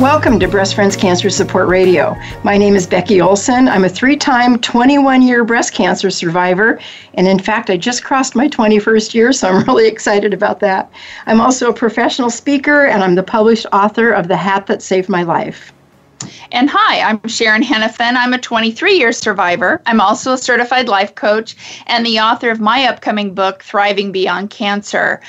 Welcome to Breast Friends Cancer Support Radio. My name is Becky Olson. I'm a three time, 21 year breast cancer survivor. And in fact, I just crossed my 21st year, so I'm really excited about that. I'm also a professional speaker, and I'm the published author of The Hat That Saved My Life. And hi, I'm Sharon Henifin. I'm a 23 year survivor. I'm also a certified life coach and the author of my upcoming book, Thriving Beyond Cancer.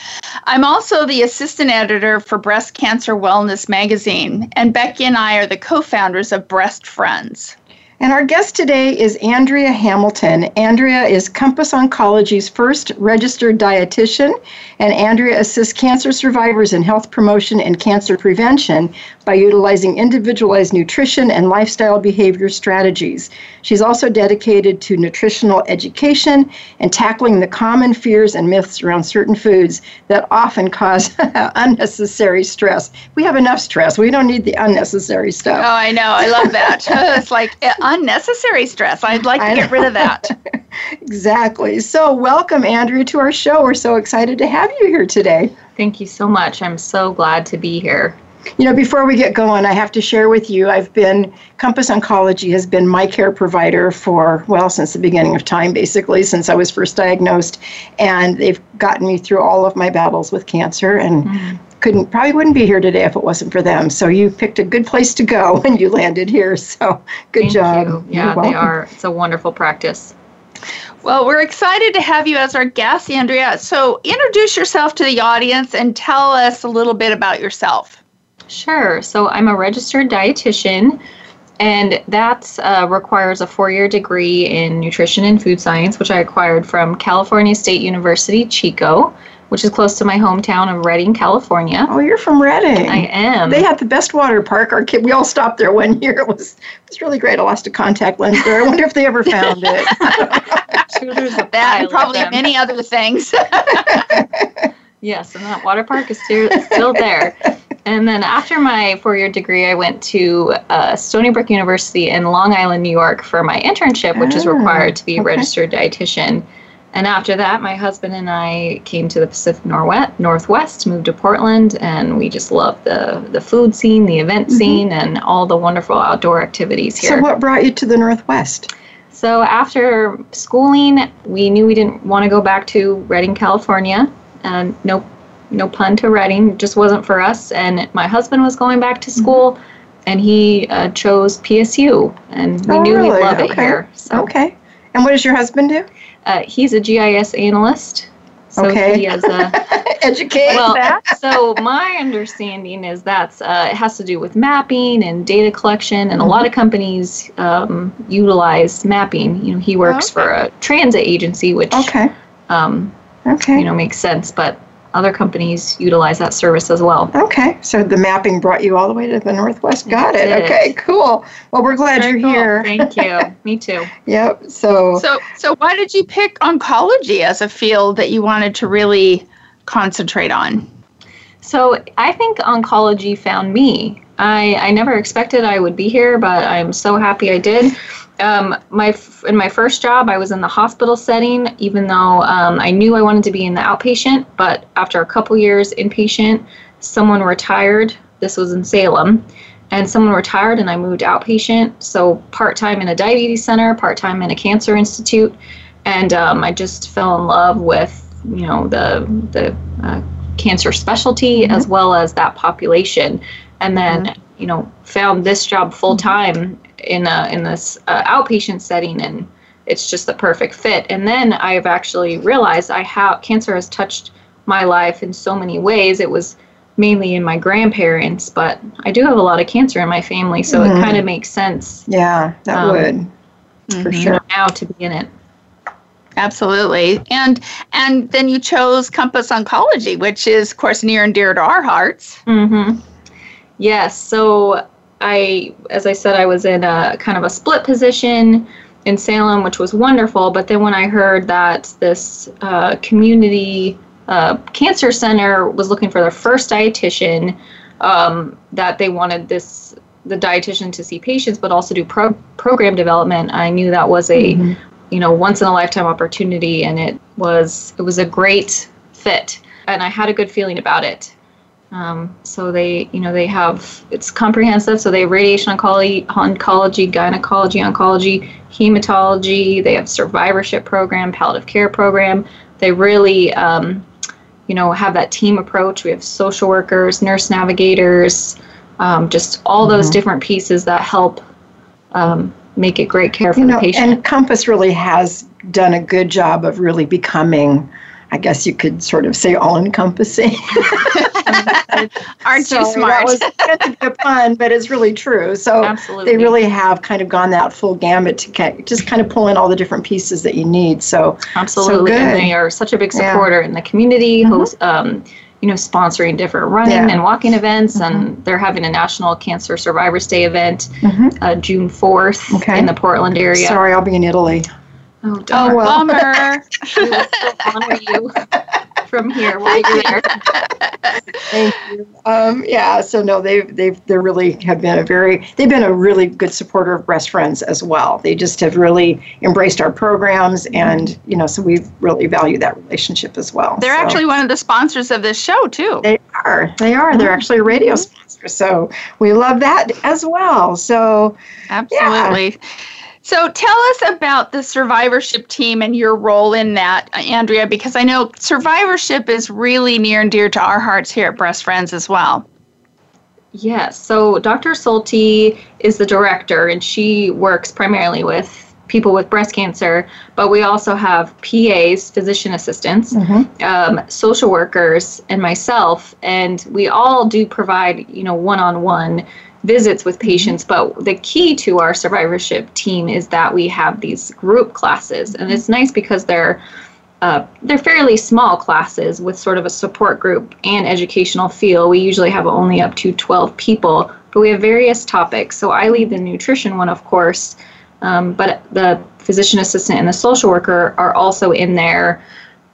I'm also the assistant editor for Breast Cancer Wellness magazine, and Becky and I are the co founders of Breast Friends. And our guest today is Andrea Hamilton. Andrea is Compass Oncology's first registered dietitian, and Andrea assists cancer survivors in health promotion and cancer prevention by utilizing individualized nutrition and lifestyle behavior strategies. She's also dedicated to nutritional education and tackling the common fears and myths around certain foods that often cause unnecessary stress. We have enough stress. We don't need the unnecessary stuff. Oh, I know. I love that. it's like uh, unnecessary stress. I'd like to get rid of that. exactly. So, welcome, Andrea, to our show. We're so excited to have you here today. Thank you so much. I'm so glad to be here. You know, before we get going, I have to share with you I've been, Compass Oncology has been my care provider for, well, since the beginning of time, basically, since I was first diagnosed. And they've gotten me through all of my battles with cancer and mm-hmm. Couldn't, probably wouldn't be here today if it wasn't for them. So you picked a good place to go when you landed here. So good Thank job. You. Yeah, they are. It's a wonderful practice. Well, we're excited to have you as our guest, Andrea. So, introduce yourself to the audience and tell us a little bit about yourself. Sure. So I'm a registered dietitian, and that uh, requires a four year degree in nutrition and food science, which I acquired from California State University, Chico, which is close to my hometown of Redding, California. Oh, you're from Redding. I am. They had the best water park. Our kid, we all stopped there one year. It was it was really great. I lost a contact lens there. I wonder if they ever found it. sure, there's a that and probably many other things. yes, and that water park is still, still there. And then after my four year degree, I went to uh, Stony Brook University in Long Island, New York for my internship, which is required to be a ah, registered dietitian. And after that, my husband and I came to the Pacific Northwest, moved to Portland, and we just love the, the food scene, the event mm-hmm. scene, and all the wonderful outdoor activities here. So, what brought you to the Northwest? So, after schooling, we knew we didn't want to go back to Redding, California. And no no pun to Redding, just wasn't for us. And my husband was going back to mm-hmm. school, mm-hmm. and he uh, chose PSU, and we oh, knew really? we'd love okay. it here. So. Okay. And what does your husband do? Uh, he's a GIS analyst. So okay. he has a educate well, that. so my understanding is that's uh, it has to do with mapping and data collection, and mm-hmm. a lot of companies um, utilize mapping. You know, he works oh, okay. for a transit agency, which okay. Um, okay. you know makes sense, but other companies utilize that service as well. Okay, so the mapping brought you all the way to the Northwest. Got it. it. Okay, cool. Well, we're glad Very you're cool. here. Thank you. Me too. yep. So. So, so why did you pick oncology as a field that you wanted to really concentrate on? So I think oncology found me. I, I never expected I would be here, but I'm so happy I did um, my in my first job, I was in the hospital setting, even though um, I knew I wanted to be in the outpatient. But after a couple years inpatient, someone retired. This was in Salem, and someone retired, and I moved outpatient. So part time in a diabetes center, part time in a cancer institute, and um, I just fell in love with you know the the uh, cancer specialty mm-hmm. as well as that population, and then mm-hmm. you know found this job full time in a, in this uh, outpatient setting, and it's just the perfect fit. And then I've actually realized I have cancer has touched my life in so many ways. It was mainly in my grandparents, but I do have a lot of cancer in my family, so mm-hmm. it kind of makes sense. Yeah, that um, would for sure now to be in it. Absolutely. And and then you chose Compass Oncology, which is of course near and dear to our hearts. Mm-hmm. Yes. So I as I said I was in a kind of a split position in Salem, which was wonderful, but then when I heard that this uh, community uh, cancer center was looking for their first dietitian, um, that they wanted this the dietitian to see patients but also do pro- program development i knew that was a mm-hmm. you know once in a lifetime opportunity and it was it was a great fit and i had a good feeling about it um, so they you know they have it's comprehensive so they have radiation oncology oncology gynecology oncology hematology they have survivorship program palliative care program they really um, you know have that team approach we have social workers nurse navigators um, just all those mm-hmm. different pieces that help um, make it great care for you know, the patient. And Compass really has done a good job of really becoming, I guess you could sort of say, all encompassing. Aren't so you smart? That was a pun, but it's really true. So Absolutely. they really have kind of gone that full gamut to get, just kind of pull in all the different pieces that you need. So absolutely, so and they are such a big supporter yeah. in the community. Mm-hmm. Host, um, you know, sponsoring different running yeah. and walking events, mm-hmm. and they're having a National Cancer Survivors Day event mm-hmm. uh, June 4th okay. in the Portland area. Sorry, I'll be in Italy. Oh, darn. oh well. bummer. we will honor you from here while you're there. Thank you. Um, yeah, so no, they've they've they really have been a very they've been a really good supporter of Breast Friends as well. They just have really embraced our programs, and you know, so we really value that relationship as well. They're so. actually one of the sponsors of this show too. They are. They are. They're mm-hmm. actually a radio sponsor, so we love that as well. So absolutely. Yeah. So tell us about the survivorship team and your role in that, Andrea, because I know survivorship is really near and dear to our hearts here at Breast Friends as well. Yes. So Dr. Solti is the director, and she works primarily with people with breast cancer, but we also have PAs, physician assistants, mm-hmm. um, social workers, and myself, and we all do provide, you know, one-on-one visits with patients. But the key to our survivorship team is that we have these group classes, and it's nice because they're uh, they're fairly small classes with sort of a support group and educational feel. We usually have only up to 12 people, but we have various topics. So I lead the nutrition one, of course, um, but the physician assistant and the social worker are also in there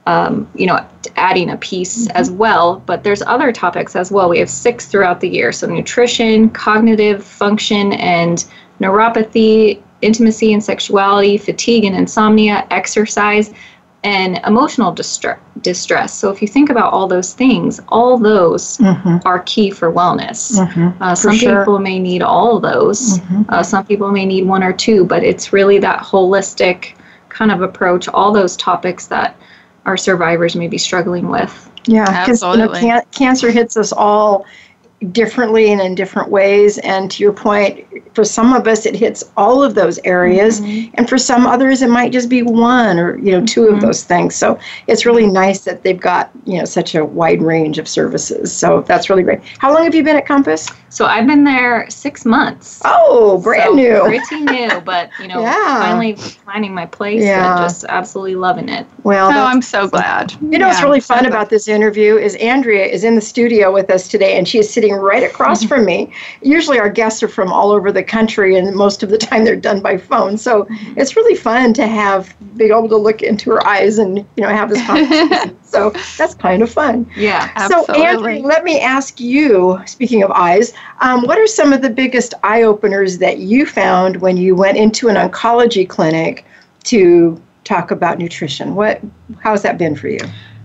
um, you know, adding a piece mm-hmm. as well. But there's other topics as well. We have six throughout the year. So nutrition, cognitive function, and neuropathy, intimacy and sexuality, fatigue and insomnia, exercise, and emotional distre- distress. So if you think about all those things, all those mm-hmm. are key for wellness. Mm-hmm. Uh, some sure. people may need all those. Mm-hmm. Uh, some people may need one or two, but it's really that holistic kind of approach. All those topics that our survivors may be struggling with. Yeah, because you know, can- cancer hits us all differently and in different ways. And to your point, for some of us, it hits all of those areas, mm-hmm. and for some others, it might just be one or you know 2 mm-hmm. of those things. So it's really nice that they've got you know such a wide range of services. So that's really great. How long have you been at Compass? So I've been there six months. Oh, brand so new. Pretty new, but you know, yeah. finally finding my place yeah. and just absolutely loving it. Well, oh, I'm so glad. You know yeah, what's really fun about this interview is Andrea is in the studio with us today, and she is sitting right across from me. Usually, our guests are from all over the country, and most of the time they're done by phone. So it's really fun to have be able to look into her eyes and you know have this conversation. so that's kind of fun. Yeah, absolutely. So, Andrea, let me ask you. Speaking of eyes um, what are some of the biggest eye openers that you found when you went into an oncology clinic to talk about nutrition? What, how's that been for you?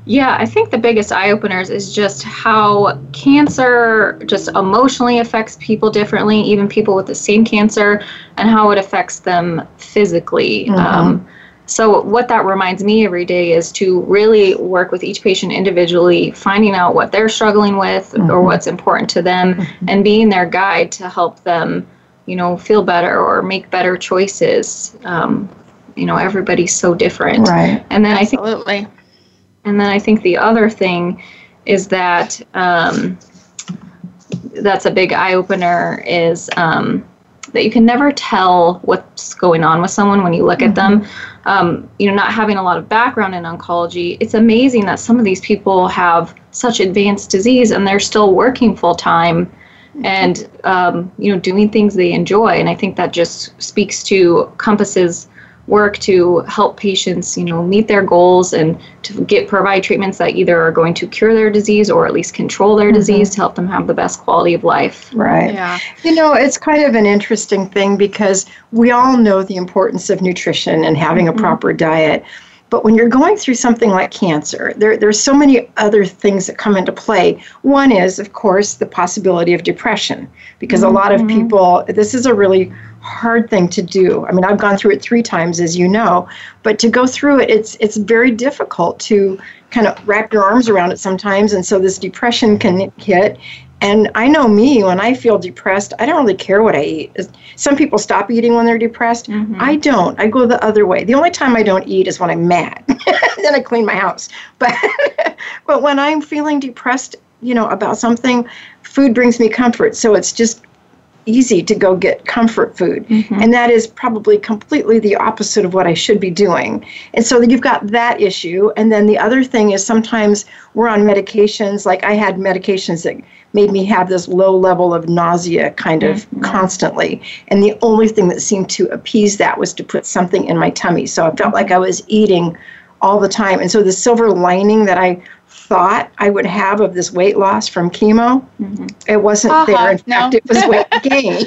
Yeah, I think the biggest eye openers is just how cancer just emotionally affects people differently, even people with the same cancer, and how it affects them physically. Mm-hmm. Um, so, what that reminds me every day is to really work with each patient individually, finding out what they're struggling with mm-hmm. or what's important to them, mm-hmm. and being their guide to help them you know, feel better or make better choices. Um, you know, everybody's so different. Right. And then I think Absolutely. And then I think the other thing is that um, that's a big eye opener is um, that you can never tell what's going on with someone when you look at them. Um, you know, not having a lot of background in oncology, it's amazing that some of these people have such advanced disease and they're still working full time and um, you know doing things they enjoy. And I think that just speaks to Compass's work to help patients you know meet their goals and to get provide treatments that either are going to cure their disease or at least control their mm-hmm. disease to help them have the best quality of life Right. Yeah. You know, it's kind of an interesting thing because we all know the importance of nutrition and having a mm-hmm. proper diet. But when you're going through something like cancer, there, there's so many other things that come into play. One is, of course, the possibility of depression, because a lot of mm-hmm. people, this is a really hard thing to do. I mean, I've gone through it three times, as you know, but to go through it, it's it's very difficult to kind of wrap your arms around it sometimes, and so this depression can hit. And I know me, when I feel depressed, I don't really care what I eat. Some people stop eating when they're depressed. Mm-hmm. I don't. I go the other way. The only time I don't eat is when I'm mad. then I clean my house. But but when I'm feeling depressed, you know, about something, food brings me comfort. So it's just easy to go get comfort food. Mm-hmm. And that is probably completely the opposite of what I should be doing. And so you've got that issue. And then the other thing is sometimes we're on medications, like I had medications that made me have this low level of nausea kind of constantly. And the only thing that seemed to appease that was to put something in my tummy. So I felt like I was eating all the time. And so the silver lining that I thought I would have of this weight loss from chemo, it wasn't Uh-huh, there. In no. fact, it was weight gain.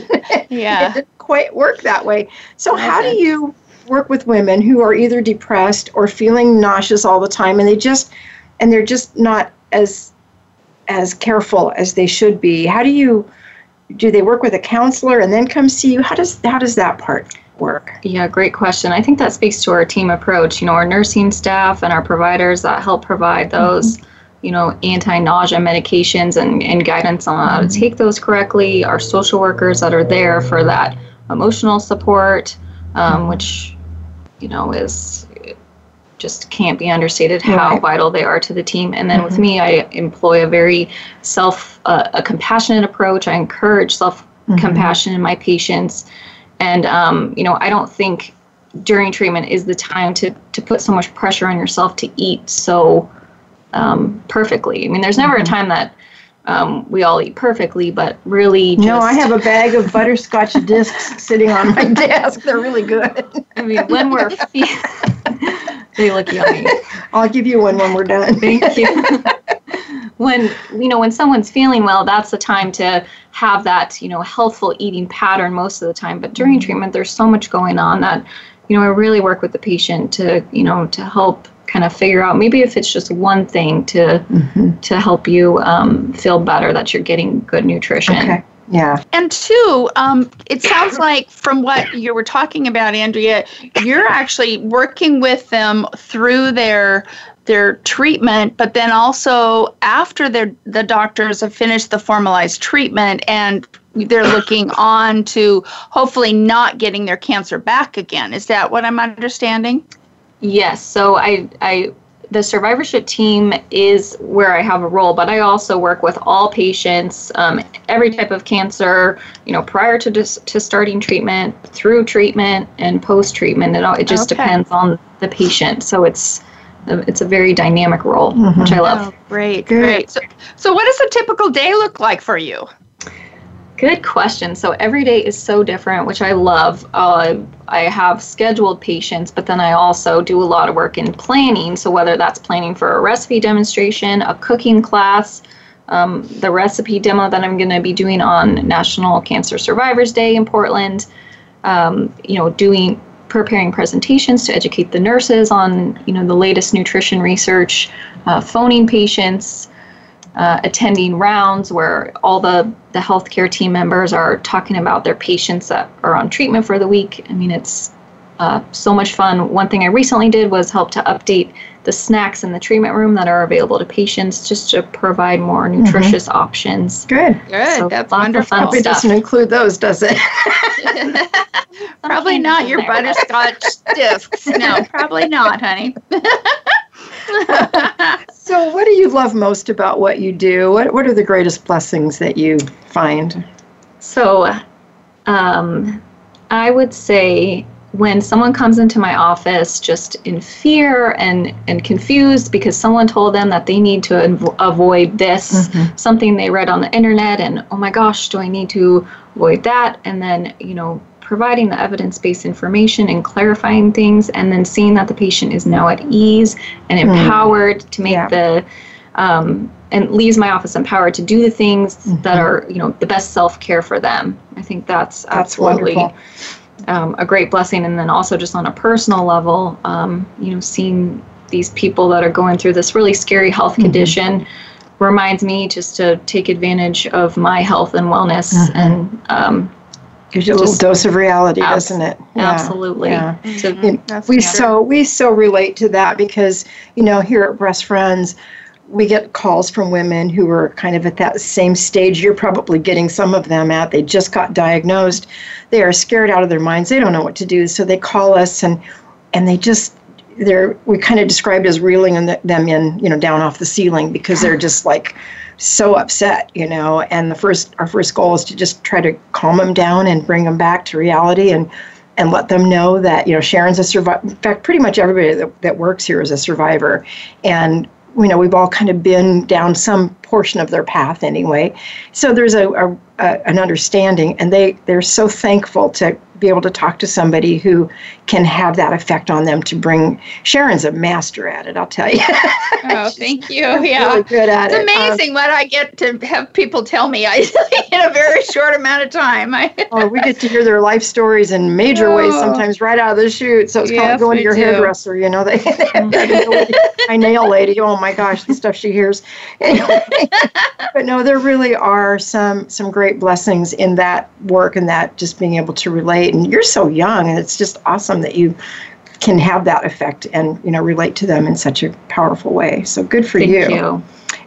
Yeah. it didn't quite work that way. So, how do you work with women who are either depressed or feeling nauseous all the time, and they just and they're just not as as careful as they should be? How do you do? They work with a counselor and then come see you. How does how does that part work? Yeah, great question. I think that speaks to our team approach. You know, our nursing staff and our providers that help provide mm-hmm. those, you know, anti nausea medications and, and guidance on how to mm-hmm. take those correctly. Our social workers that are there for that emotional support, um, mm-hmm. which, you know, is just can't be understated how Right. vital they are to the team. And then with me, I employ a very self, uh, a compassionate approach. I encourage self compassion in my patients. And, um, you know, I don't think during treatment is the time to, to put so much pressure on yourself to eat so um, perfectly. I mean, there's never a time that um, we all eat perfectly, but really just, No, I have a bag of butterscotch discs sitting on my desk. They're really good. I mean, when we're fe- they look yummy. I'll give you one when we're done. Thank you. when you know when someone's feeling well, that's the time to have that you know healthful eating pattern most of the time. But during treatment, there's so much going on that you know I really work with the patient to you know to help kind of figure out maybe if it's just one thing to to help you um, feel better that you're getting good nutrition. Okay. Yeah. And two, um, it sounds like from what you were talking about, Andrea, you're actually working with them through their their treatment, but then also after their the doctors have finished the formalized treatment and they're looking on to hopefully not getting their cancer back again. Is that what I'm understanding? Yes. So I, I, the survivorship team is where I have a role, but I also work with all patients, um, every type of cancer. You know, prior to dis- to starting treatment, through treatment, and post treatment. It all it just Okay. depends on the patient. So it's it's a very dynamic role, which I love. Oh, great, Good. great. So, so what does a typical day look like for you? Good question. So every day is so different, which I love. Uh, I have scheduled patients, but then I also do a lot of work in planning. So whether that's planning for a recipe demonstration, a cooking class, um, the recipe demo that I'm going to be doing on National Cancer Survivors Day in Portland, um, you know, doing preparing presentations to educate the nurses on you know the latest nutrition research, uh, phoning patients uh, attending rounds where all the, the healthcare team members are talking about their patients that are on treatment for the week. I mean, it's uh, so much fun. One thing I recently did was help to update the snacks in the treatment room that are available to patients just to provide more Mm-hmm. nutritious options. Good. Good. So That's lots of wonderful. fun It stuff. doesn't include those, does it? Probably not your there. butterscotch discs. No, probably not, honey. so, what do you love most about what you do? What What are the greatest blessings that you find? So, um, I would say when someone comes into my office just in fear and, and confused because someone told them that they need to avo- avoid this, something they read on the internet, and oh my gosh, do I need to avoid that? And then, you know, providing the evidence based information and clarifying things, and then seeing that the patient is now at ease and empowered to make Yeah. the um, and leaves my office empowered to do the things that are you know the best self care for them. I think that's, That's absolutely um, a great blessing. And then also just on a personal level, um, you know, seeing these people that are going through this really scary health Mm-hmm. condition reminds me just to take advantage of my health and wellness Mm-hmm. and um, Gives you a little dose of reality, Abs- doesn't it? Yeah, absolutely yeah. Mm-hmm. That's we so we so relate to that because you know here at Breast Friends, we get calls from women who are kind of at that same stage you're probably getting some of them at. They just got diagnosed. They are scared out of their minds. They don't know what to do, so they call us and and they just they're we kind of described as reeling them in you know down off the ceiling because they're just like so upset you know and the first our first goal is to just try to calm them down and bring them back to reality and and let them know that you know Sharon's a survivor. In fact, pretty much everybody that, that works here is a survivor, and you know we've all kind of been down some portion of their path anyway. So there's a, a, a an understanding, and they they're so thankful to be able to talk to somebody who can have that effect on them to bring. Sharon's a master at it, I'll tell you. Oh, thank you. Yeah. really good at It's it. Um, amazing what I get to have people tell me I in a very short amount of time. I, oh, we get to hear their life stories in major ways Oh. sometimes right out of the chute. So it's kind of going to your do. hairdresser, you know. They, they my nail lady. Oh my gosh, the stuff she hears. Anyway, but no, there really are some some great blessings in that work and that just being able to relate. And you're so young, and it's just awesome that you can have that effect and you know relate to them in such a powerful way. So good for you. thank you.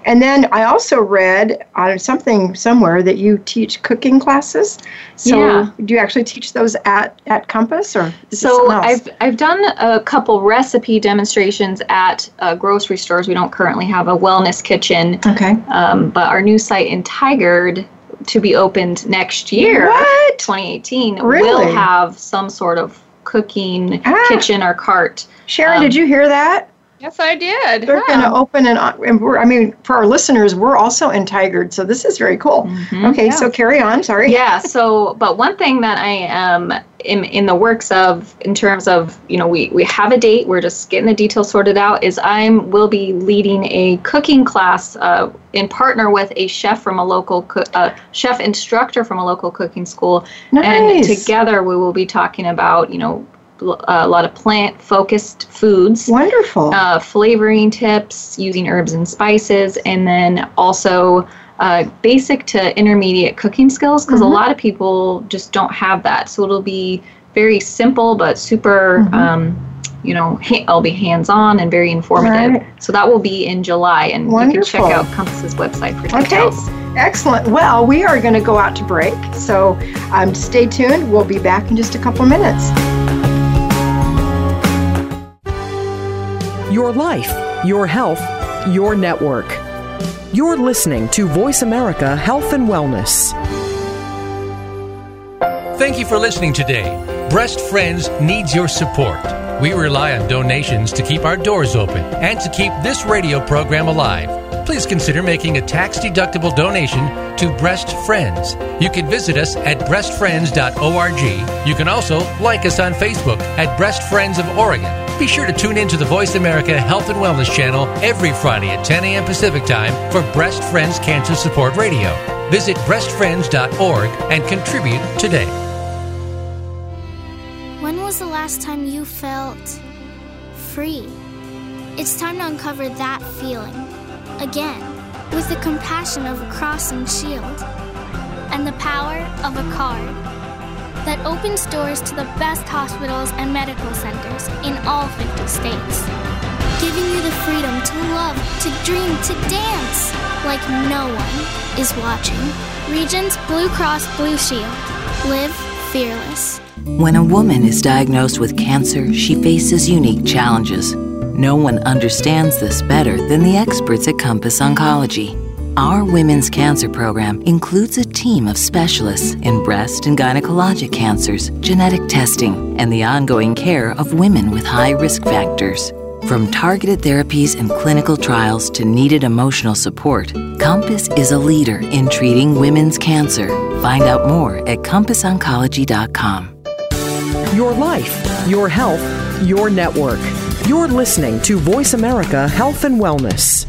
and then I also read on something somewhere that you teach cooking classes. So Yeah. do you actually teach those at, at Compass or So? I've I've done a couple recipe demonstrations at uh, grocery stores. We don't currently have a wellness kitchen, okay. um, but our new site in Tigard to be opened next year, What? 2018, Really? will have some sort of cooking Ah. kitchen or cart. Sharon, Um, did you hear that? Yes, I did. They're going to open an. And we're, I mean, for our listeners, we're also in Tigard, so this is very cool. Mhm. Okay, Yeah. so carry on. Sorry. yeah so but one thing that i am in, in the works of in terms of you know we, we have a date we're just getting the details sorted out is i'm will be leading a cooking class uh, in partner with a chef from a local co- uh, chef instructor from a local cooking school and together we will be talking about you know l- a lot of plant focused foods Wonderful. uh, flavoring tips using herbs and spices, and then also uh, basic to intermediate cooking skills because Mhm. a lot of people just don't have that. So it'll be very simple but super. Mhm. Um, you know, ha- I'll be hands-on and very informative. Right. So that will be in July, and you can check out Compass's website for details. Okay. Excellent. Well, we are going to go out to break, so um, stay tuned. We'll be back in just a couple minutes. Your life, your health, your network. You're listening to Voice America Health and Wellness. Thank you for listening today. Breast Friends needs your support. We rely on donations to keep our doors open and to keep this radio program alive. Please consider making a tax deductible donation to Breast Friends. You can visit us at breastfriends.org. You can also like us on Facebook at Breast Friends of Oregon. Be sure to tune in to the Voice America Health and Wellness channel every Friday at 10 a.m. Pacific Time for Breast Friends Cancer Support Radio. Visit breastfriends.org and contribute today. When was the last time you felt free? It's time to uncover that feeling again with the compassion of a cross and shield and the power of a card. That opens doors to the best hospitals and medical centers in all 50 states. Giving you the freedom to love, to dream, to dance like no one is watching. Regence Blue Cross Blue Shield. Live fearless. When a woman is diagnosed with cancer, she faces unique challenges. No one understands this better than the experts at Compass Oncology. Our Women's Cancer Program includes a team of specialists in breast and gynecologic cancers, genetic testing, and the ongoing care of women with high risk factors. From targeted therapies and clinical trials to needed emotional support, Compass is a leader in treating women's cancer. Find out more at CompassOncology.com. Your life, your health, your network. You're listening to Voice America Health and Wellness.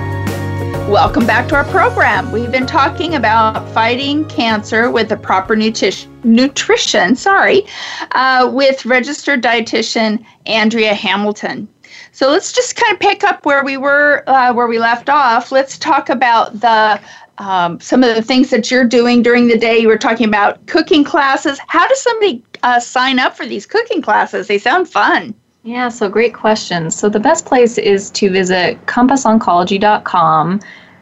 Welcome back to our program. We've been talking about fighting cancer with the proper nutrition. Nutrition, sorry, uh, with registered dietitian Andrea Hamilton. So let's just kind of pick up where we were, uh, where we left off. Let's talk about the um, some of the things that you're doing during the day. You were talking about cooking classes. How does somebody uh, sign up for these cooking classes? They sound fun. Yeah, so great question. So the best place is to visit compassoncology.com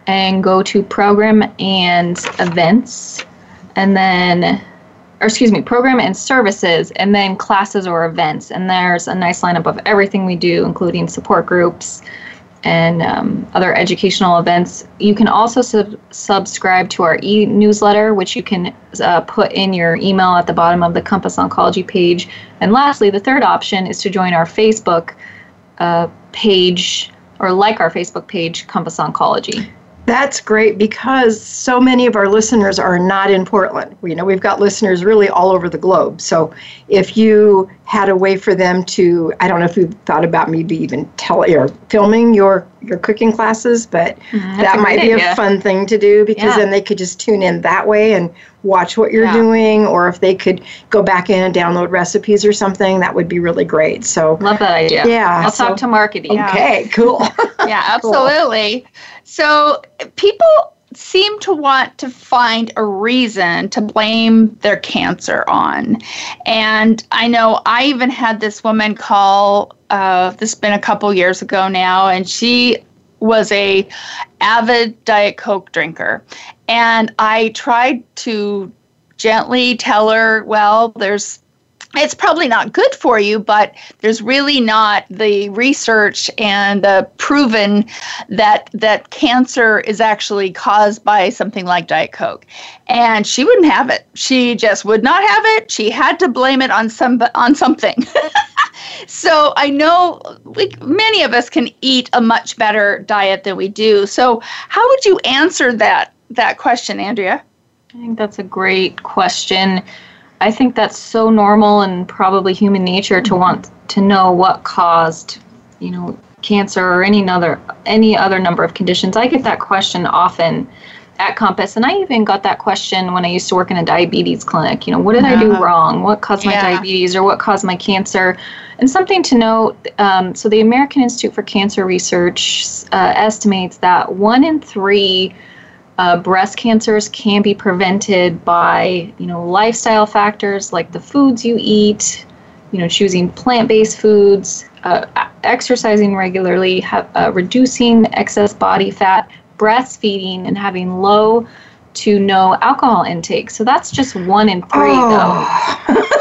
and go to program and events and then or excuse me, program and services, and then classes or events. And there's a nice lineup of everything we do, including support groups and um, other educational events. You can also sub- subscribe to our e newsletter, which you can uh, put in your email at the bottom of the Compass Oncology page. And lastly, the third option is to join our Facebook uh, page or like our Facebook page, Compass Oncology. That's great because so many of our listeners are not in Portland. You know, we've got listeners really all over the globe. So if you had a way for them to, I don't know if you thought about maybe even tell or filming your your cooking classes, but mm-hmm. that might be idea. a fun thing to do because yeah. then they could just tune in that way and watch what you're yeah. doing, or if they could go back in and download recipes or something, that would be really great. So love that idea. Yeah, I'll so, talk to marketing. Okay, cool. yeah, absolutely. Cool. So people seem to want to find a reason to blame their cancer on. And I know I even had this woman call, uh, this has been a couple years ago now, and she was a avid diet coke drinker and i tried to gently tell her well there's it's probably not good for you, but there's really not the research and the proven that that cancer is actually caused by something like Diet Coke. And she wouldn't have it. She just would not have it. She had to blame it on some on something. so I know we, many of us can eat a much better diet than we do. So how would you answer that that question, Andrea? I think that's a great question. I think that's so normal and probably human nature to want to know what caused, you know, cancer or any other any other number of conditions. I get that question often at Compass, and I even got that question when I used to work in a diabetes clinic. You know, what did I do wrong? What caused my yeah. diabetes, or what caused my cancer? And something to note. Um, so the American Institute for Cancer Research uh, estimates that one in three uh, breast cancers can be prevented by, you know, lifestyle factors like the foods you eat, you know, choosing plant-based foods, uh, exercising regularly, uh, reducing excess body fat, breastfeeding, and having low to no alcohol intake. So that's just one in three, oh. though.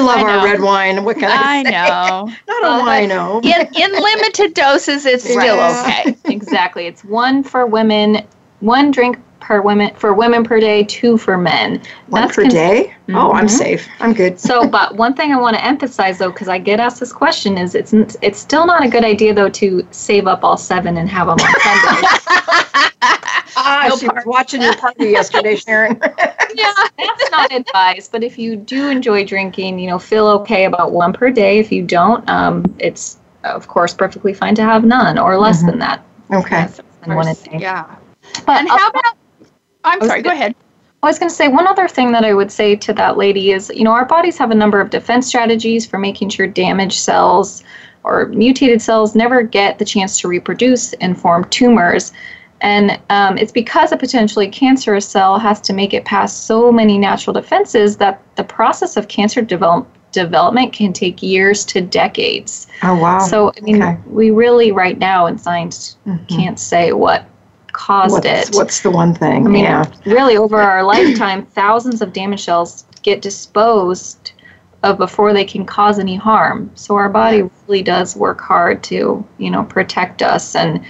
we love our red wine. What can I, I know. Not well, a wino. In, in limited doses, it's still okay. exactly. It's one for women, one drink per women for women per day, two for men. One That's per cons- day? Mm-hmm. Oh, I'm mm-hmm. safe. I'm good. so, but one thing I want to emphasize though, because I get asked this question, is it's it's still not a good idea though to save up all seven and have them on Sunday. ah, no she part. was watching your party yesterday, Sharon. yeah. that's not advice. But if you do enjoy drinking, you know, feel okay about one per day. If you don't, um, it's of course perfectly fine to have none or less Mm-hmm. than that. Okay. And one a day. Yeah. But And how about? I'm sorry. Go gonna- ahead. I was going to say one other thing that I would say to that lady is, you know, our bodies have a number of defense strategies for making sure damaged cells or mutated cells never get the chance to reproduce and form tumors. And um, it's because a potentially cancerous cell has to make it past so many natural defenses that the process of cancer develop, development can take years to decades. Oh wow. So, I mean, Okay. we really, right now in science, can't say what caused what's, it. what's the one thing? I mean, yeah. really, over our lifetime, thousands of damaged cells get disposed of before they can cause any harm. So our body really does work hard to, you know, protect us, and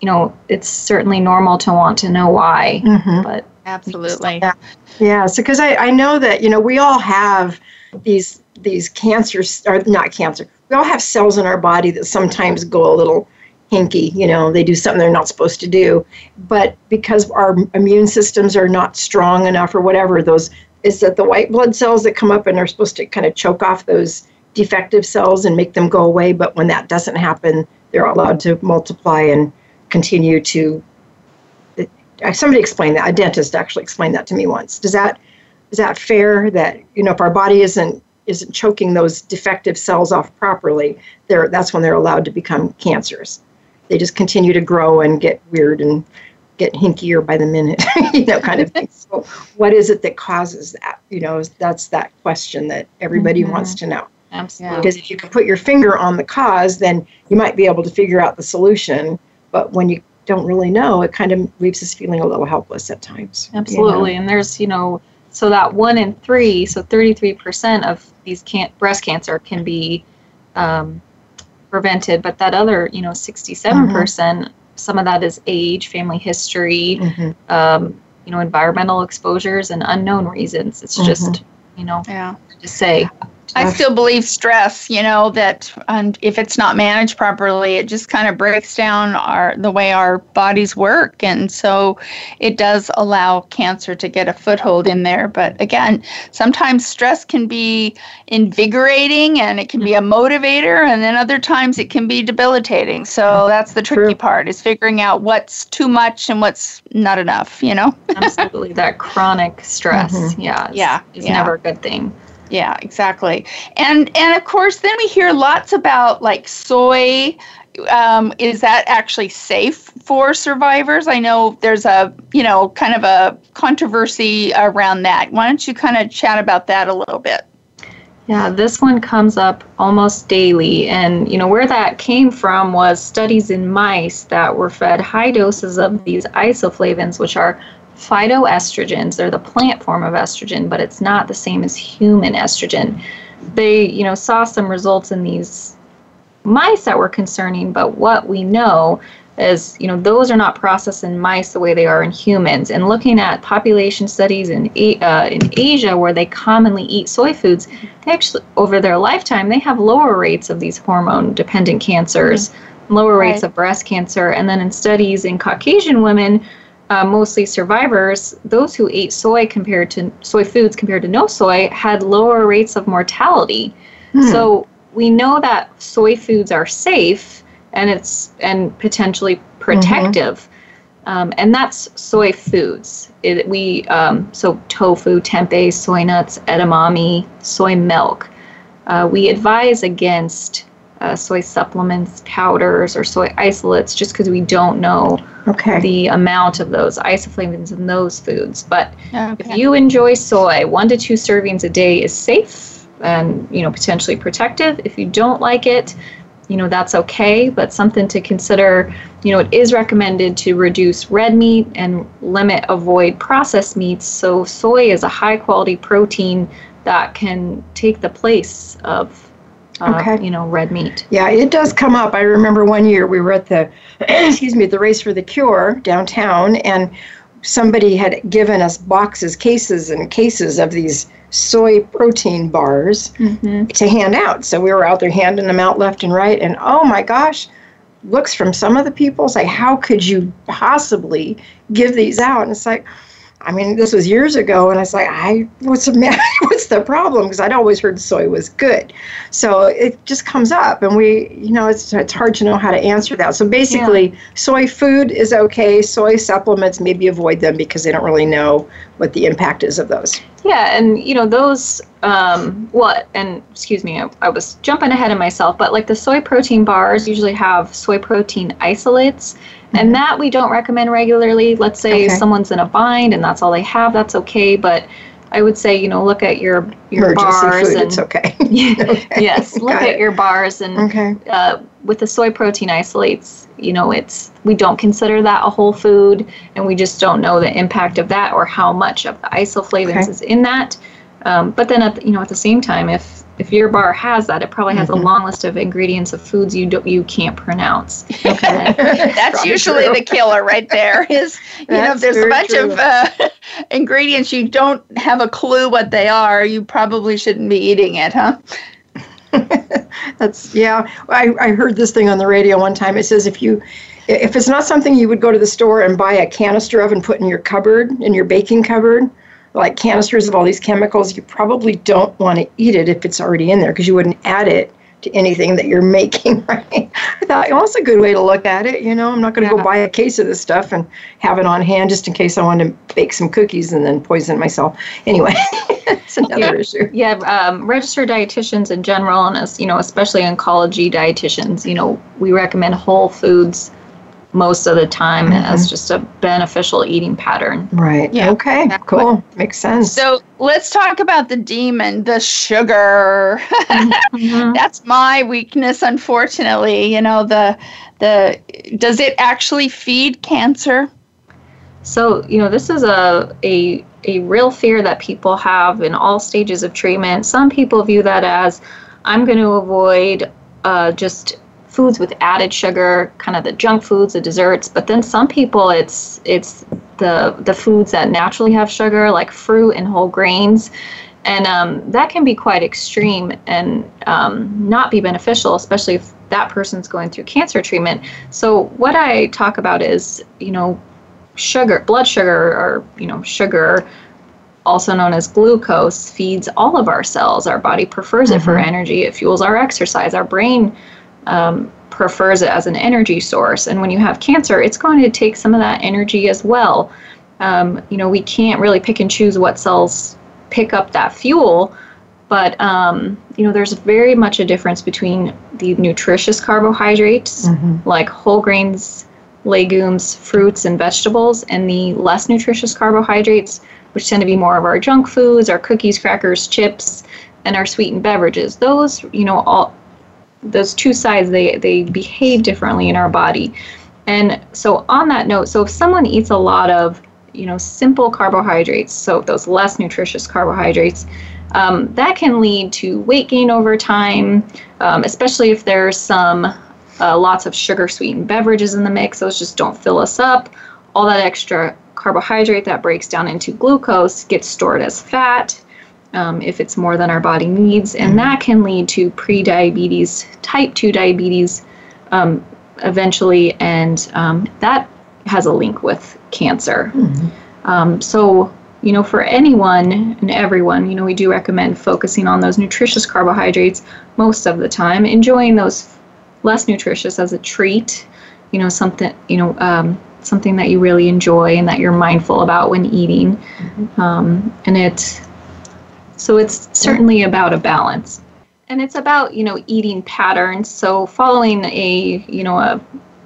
you know, it's certainly normal to want to know why. Mhm. But Absolutely. Yeah. Yeah, so because I, I know that you know we all have these these cancers or not cancer. We all have cells in our body that sometimes go a little hinky. You know, they do something they're not supposed to do, but because our immune systems are not strong enough or whatever, those is that the white blood cells that come up and are supposed to kind of choke off those defective cells and make them go away. But when that doesn't happen, they're allowed to multiply and continue to uh, somebody explained that a dentist actually explained that to me once does that is that fair that you know if our body isn't isn't choking those defective cells off properly they're that's when they're allowed to become cancers they just continue to grow and get weird and get hinkier by the minute you know kind of thing. So what is it that causes that? You know that's that question that everybody wants to know. Absolutely, because if you can put your finger on the cause then you might be able to figure out the solution. But when you don't really know it kind of leaves us feeling a little helpless at times you know? absolutely. And there's, you know, so that one in three, so 33% of these can- breast cancer can be um, prevented, but that other, you know, 67%, percent some of that is age, family history, Mhm. um, you know, environmental exposures, and unknown reasons. It's just, you know, Yeah. to say. I still believe stress, you know, that and if it's not managed properly, it just kind of breaks down our the way our bodies work. And so it does allow cancer to get a foothold in there. But again, sometimes stress can be invigorating and it can be a motivator and then other times it can be debilitating. So that's the tricky True. part is figuring out what's too much and what's not enough, you know? Absolutely. that chronic stress, mm-hmm. yeah, is, Yeah, is yeah. never a good thing. Yeah, exactly. And and of course, then we hear lots about like soy. Um, is that actually safe for survivors? I know there's a you know kind of a controversy around that. Why don't you kind of chat about that a little bit? Yeah, this one comes up almost daily. And, you know, where that came from was studies in mice that were fed high doses of these isoflavones, which are phytoestrogens. They're the plant form of estrogen, but it's not the same as human estrogen. They, you know, saw some results in these mice that were concerning, but what we know is, you know, those are not processed in mice the way they are in humans. And looking at population studies in uh, in Asia, where they commonly eat soy foods, they actually over their lifetime they have lower rates of these hormone-dependent cancers, lower rates of breast cancer, and then in studies in Caucasian women. Uh, mostly survivors, those who ate soy compared to soy foods compared to no soy had lower rates of mortality. So we know that soy foods are safe and it's and potentially protective. Um, and that's soy foods. It, we um, so tofu, tempeh, soy nuts, edamame, soy milk. Uh, we advise against uh, soy supplements, powders, or soy isolates just because we don't know okay the amount of those isoflavones in those foods. But if you enjoy soy, one to two servings a day is safe and you know potentially protective. If you don't like it, you know that's okay, but something to consider. You know, it is recommended to reduce red meat and limit avoid processed meats. So soy is a high quality protein that can take the place of uh, Okay. you know red meat. Yeah, it does come up. I remember one year we were at the, excuse me, the Race for the Cure downtown, and somebody had given us boxes, cases, and cases of these soy protein bars to hand out. So we were out there handing them out left and right, and oh my gosh, looks from some of the people it's like, how could you possibly give these out? And it's like, I mean, this was years ago, and I was like, I what's the matter? what's the problem? Because I'd always heard soy was good, so it just comes up, and we, you know, it's it's hard to know how to answer that. So basically, yeah. soy food is okay. Soy supplements, maybe avoid them because they don't really know what the impact is of those. Yeah, and you know those. Um, what? And excuse me, I, I was jumping ahead of myself, but like the soy protein bars usually have soy protein isolates and that we don't recommend regularly. Let's say okay. someone's in a bind and that's all they have, that's okay. But I would say, you know, look at your your Emergency bars food, and it's okay. okay. yes, look Got at it. your bars and okay. uh, with the soy protein isolates, you know, it's we don't consider that a whole food, and we just don't know the impact of that or how much of the isoflavones okay. is in that. Um, but then, at the, you know, at the same time, if if your bar has that, it probably has mm-hmm. a long list of ingredients of foods you do, you can't pronounce. Okay. That's usually true. the killer right there. Is you know if there's a bunch true. of uh, ingredients you don't have a clue what they are, you probably shouldn't be eating it, huh? That's yeah. I, I heard this thing on the radio one time. It says if you if it's not something you would go to the store and buy a canister of and put in your cupboard in your baking cupboard, like canisters of all these chemicals, you probably don't want to eat it if it's already in there because you wouldn't add it to anything that you're making, right? I thought, well, that's a good way to look at it. You know, I'm not going to yeah. go buy a case of this stuff and have it on hand just in case I want to bake some cookies and then poison myself. Anyway, it's another yeah. issue. Yeah, um, registered dietitians in general, and as you know, especially oncology dietitians, you know, we recommend whole foods most of the time mm-hmm. as just a beneficial eating pattern. Right. Yeah. Okay. Exactly. Cool. Makes sense. So let's talk about the demon, the sugar. mm-hmm. That's my weakness, unfortunately. You know, the the does it actually feed cancer? So, you know, this is a a a real fear that people have in all stages of treatment. Some people view that as I'm going to avoid uh, just foods with added sugar, kind of the junk foods, the desserts. But then some people, it's it's the the foods that naturally have sugar, like fruit and whole grains, and um, that can be quite extreme and um, not be beneficial, especially if that person's going through cancer treatment. So what I talk about is, you know, sugar, blood sugar, or you know, sugar also known as glucose, feeds all of our cells. Our body prefers mm-hmm. it for mm-hmm. energy. It fuels our exercise. Our brain um, prefers it as an energy source. And when you have cancer, it's going to take some of that energy as well. Um, you know, we can't really pick and choose what cells pick up that fuel, but um, you know, there's very much a difference between the nutritious carbohydrates, mm-hmm. like whole grains, legumes, fruits, and vegetables, and the less nutritious carbohydrates, which tend to be more of our junk foods, our cookies, crackers, chips, and our sweetened beverages. Those, you know, all those two sides they they behave differently in our body. And so on that note so if someone eats a lot of you know simple carbohydrates so those less nutritious carbohydrates um, that can lead to weight gain over time um, especially if there's some uh, lots of sugar sweetened beverages in the mix those just don't fill us up. All that extra carbohydrate that breaks down into glucose gets stored as fat um, if it's more than our body needs, and mm-hmm. that can lead to pre-diabetes, type 2 diabetes, um, eventually, and um, that has a link with cancer. Mm-hmm. Um, so, you know, for anyone and everyone, you know, we do recommend focusing on those nutritious carbohydrates most of the time, enjoying those less nutritious as a treat, you know, something, you know, um, something that you really enjoy and that you're mindful about when eating. Mm-hmm. Um, and it so it's certainly about a balance. And it's about, you know, eating patterns. So following a, you know, a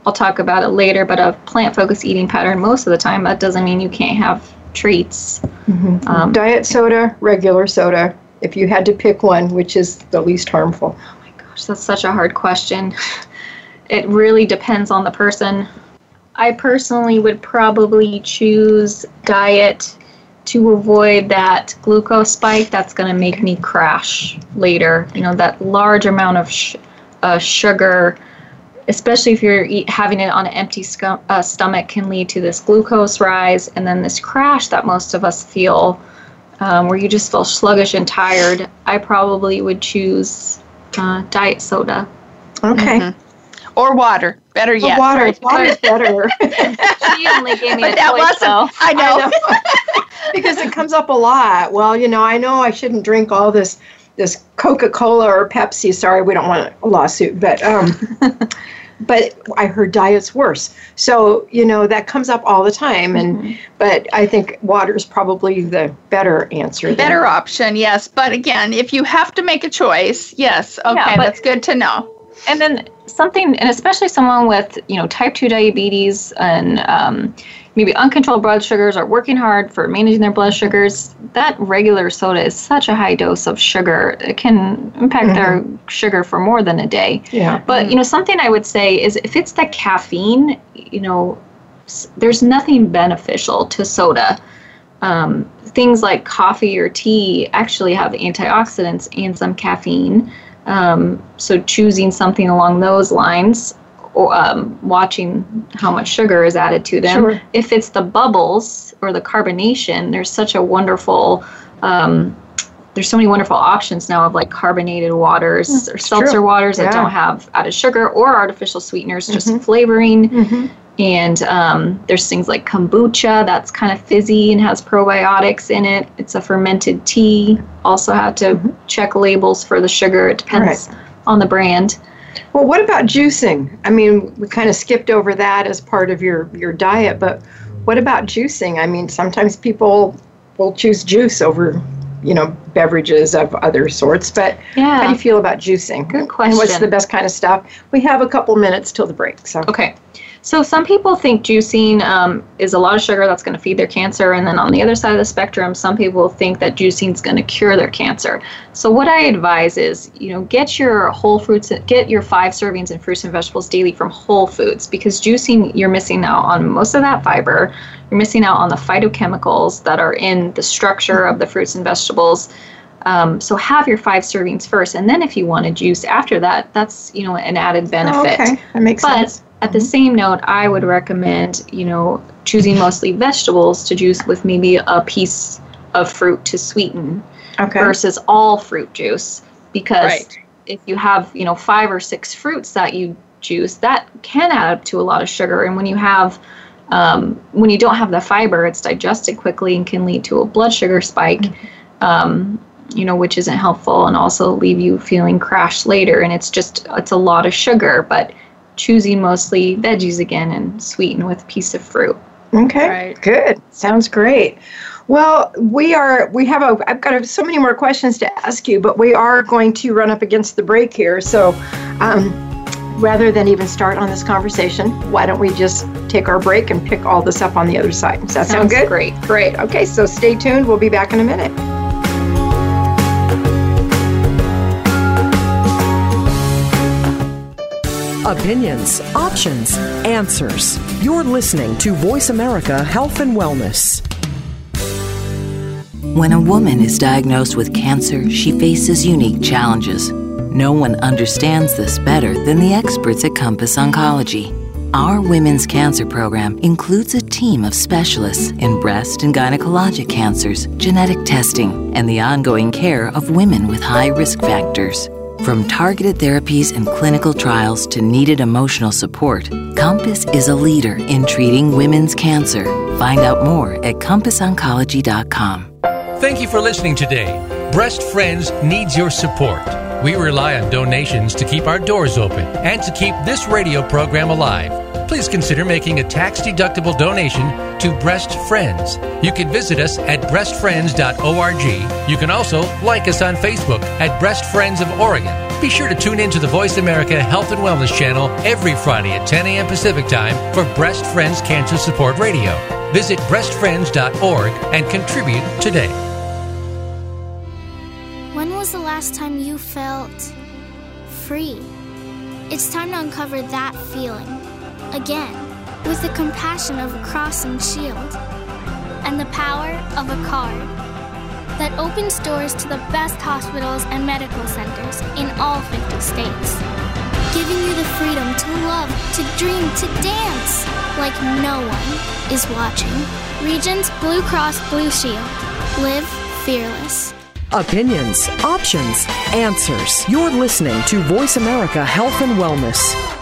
I'll talk about it later, but a plant focused eating pattern most of the time, that doesn't mean you can't have treats. Mm-hmm. Um, Diet soda, regular soda, if you had to pick one, which is the least harmful? Oh my gosh, that's such a hard question. It really depends on the person. I personally would probably choose diet to avoid that glucose spike that's going to make me crash later. You know, that large amount of sh- uh, sugar, especially if you're eat, having it on an empty sc- uh, stomach, can lead to this glucose rise and then this crash that most of us feel um, where you just feel sluggish and tired. I probably would choose uh, diet soda. Okay. Mm-hmm or water. Better yet. water. Water Water's better. she only gave me but a that choice, wasn't, though. I know. I know. because it comes up a lot. Well, you know, I know I shouldn't drink all this this Coca-Cola or Pepsi. Sorry, we don't want a lawsuit, but um, but I heard diet's worse. So you know that comes up all the time, and mm-hmm. but I think water is probably the better answer. Better option, yes. But again, if you have to make a choice, yes, okay, yeah, that's good to know. And then something, and especially someone with you know type two diabetes and um, maybe uncontrolled blood sugars or working hard for managing their blood sugars, that regular soda is such a high dose of sugar. It can impact mm-hmm. their sugar for more than a day. Yeah. But, you know, something I would say is if it's the caffeine, you know, there's nothing beneficial to soda. Um, things like coffee or tea actually have antioxidants and some caffeine. Um, so choosing something along those lines um, watching how much sugar is added to them. Sure. If it's the bubbles or the carbonation, there's such a wonderful. Um, there's so many wonderful options now of like carbonated waters mm, or seltzer true. waters yeah. that don't have added sugar or artificial sweeteners, just mm-hmm. flavoring. Mm-hmm. And um, there's things like kombucha that's kind of fizzy and has probiotics in it. It's a fermented tea. Also, have to mm-hmm. check labels for the sugar. It depends right. on the brand. Well, what about juicing? I mean, we kind of skipped over that as part of your your diet, but what about juicing? I mean, sometimes people will choose juice over, you know, beverages of other sorts. But yeah. how do you feel about juicing? Good question. And what's the best kind of stuff? We have a couple minutes till the break. So okay. So some people think juicing um, is a lot of sugar that's going to feed their cancer, and then on the other side of the spectrum, some people think that juicing is going to cure their cancer. So what I advise is, you know, get your whole fruits, get your five servings in fruits and vegetables daily from whole foods, because juicing you're missing out on most of that fiber. You're missing out on the phytochemicals that are in the structure of the fruits and vegetables. Um, so have your five servings first, and then if you want to juice after that, that's you know an added benefit. Oh, okay, that makes but sense at the same note, I would recommend, you know, choosing mostly vegetables to juice with maybe a piece of fruit to sweeten okay. versus all fruit juice because right. if you have, you know, five or six fruits that you juice, that can add up to a lot of sugar. And when you have um, when you don't have the fiber, it's digested quickly and can lead to a blood sugar spike, mm-hmm. um, you know, which isn't helpful, and also leave you feeling crashed later. And it's just it's a lot of sugar, but choosing mostly veggies again and sweeten with a piece of fruit. Okay, right. good. Sounds great. Well, we are we have a I've got so many more questions to ask you, but we are going to run up against the break here. So, um, rather than even start on this conversation, why don't we just take our break and pick all this up on the other side? Does that Sounds sound good? Great. Great. Okay, so stay tuned. We'll be back in a minute. Opinions, options, answers. You're listening to Voice America Health and Wellness. When a woman is diagnosed with cancer, she faces unique challenges. No one understands this better than the experts at Compass Oncology. Our women's cancer program includes a team of specialists in breast and gynecologic cancers, genetic testing, and the ongoing care of women with high risk factors. From targeted therapies and clinical trials to needed emotional support, Compass is a leader in treating women's cancer. Find out more at CompassOncology.com. Thank you for listening today. Breast Friends needs your support. We rely on donations to keep our doors open and to keep this radio program alive please consider making a tax deductible donation to Breast Friends. You can visit us at breastfriends.org. You can also like us on Facebook at Breast Friends of Oregon. Be sure to tune in to the Voice America Health and Wellness channel every Friday at 10 a.m. Pacific Time for Breast Friends Cancer Support Radio. Visit breastfriends.org and contribute today. When was the last time you felt free? It's time to uncover that feeling again with the compassion of a cross and shield and the power of a card that opens doors to the best hospitals and medical centers in all 50 states, giving you the freedom to love, to dream, to dance like no one is watching. Regence Blue Cross Blue Shield. Live fearless. Opinions, options, answers. You're listening to Voice America Health and Wellness.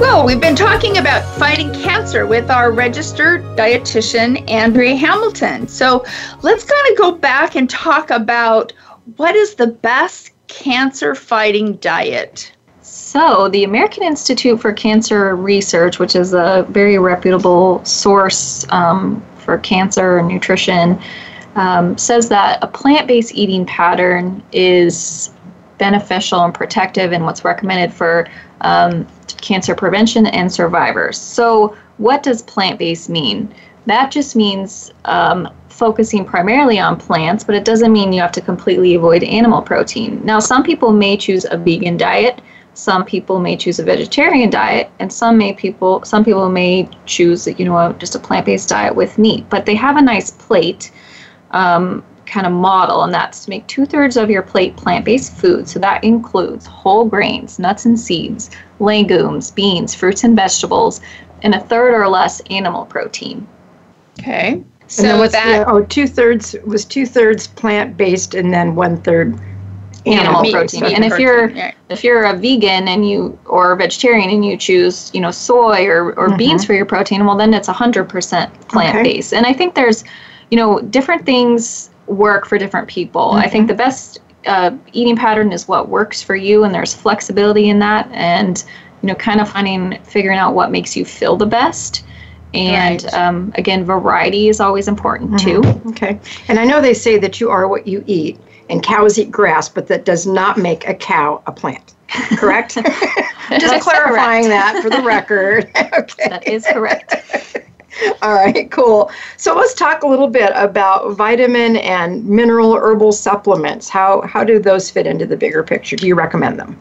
Well, we've been talking about fighting cancer with our registered dietitian, Andrea Hamilton. So let's kind of go back and talk about what is the best cancer fighting diet? So, the American Institute for Cancer Research, which is a very reputable source um, for cancer nutrition, um, says that a plant based eating pattern is beneficial and protective and what's recommended for um, cancer prevention and survivors. So, what does plant based mean? That just means um, focusing primarily on plants, but it doesn't mean you have to completely avoid animal protein. Now, some people may choose a vegan diet. Some people may choose a vegetarian diet, and some may people some people may choose you know just a plant-based diet with meat. But they have a nice plate um, kind of model, and that's to make two thirds of your plate plant based food. So that includes whole grains, nuts and seeds, legumes, beans, fruits and vegetables, and a third or less animal protein. Okay. So with that the, oh, two thirds was two thirds plant based, and then one third animal, animal protein. And if you're if you're a vegan and you or a vegetarian and you choose you know soy or, or mm-hmm. beans for your protein, well then it's hundred percent plant based. Okay. And I think there's you know different things work for different people. Mm-hmm. I think the best uh, eating pattern is what works for you, and there's flexibility in that, and you know, kind of finding figuring out what makes you feel the best. And right. um, again, variety is always important mm-hmm. too. Okay. And I know they say that you are what you eat, and cows eat grass, but that does not make a cow a plant. Correct? Just clarifying correct. that for the record. okay. That is correct. All right, cool. So let's talk a little bit about vitamin and mineral herbal supplements. How how do those fit into the bigger picture? Do you recommend them?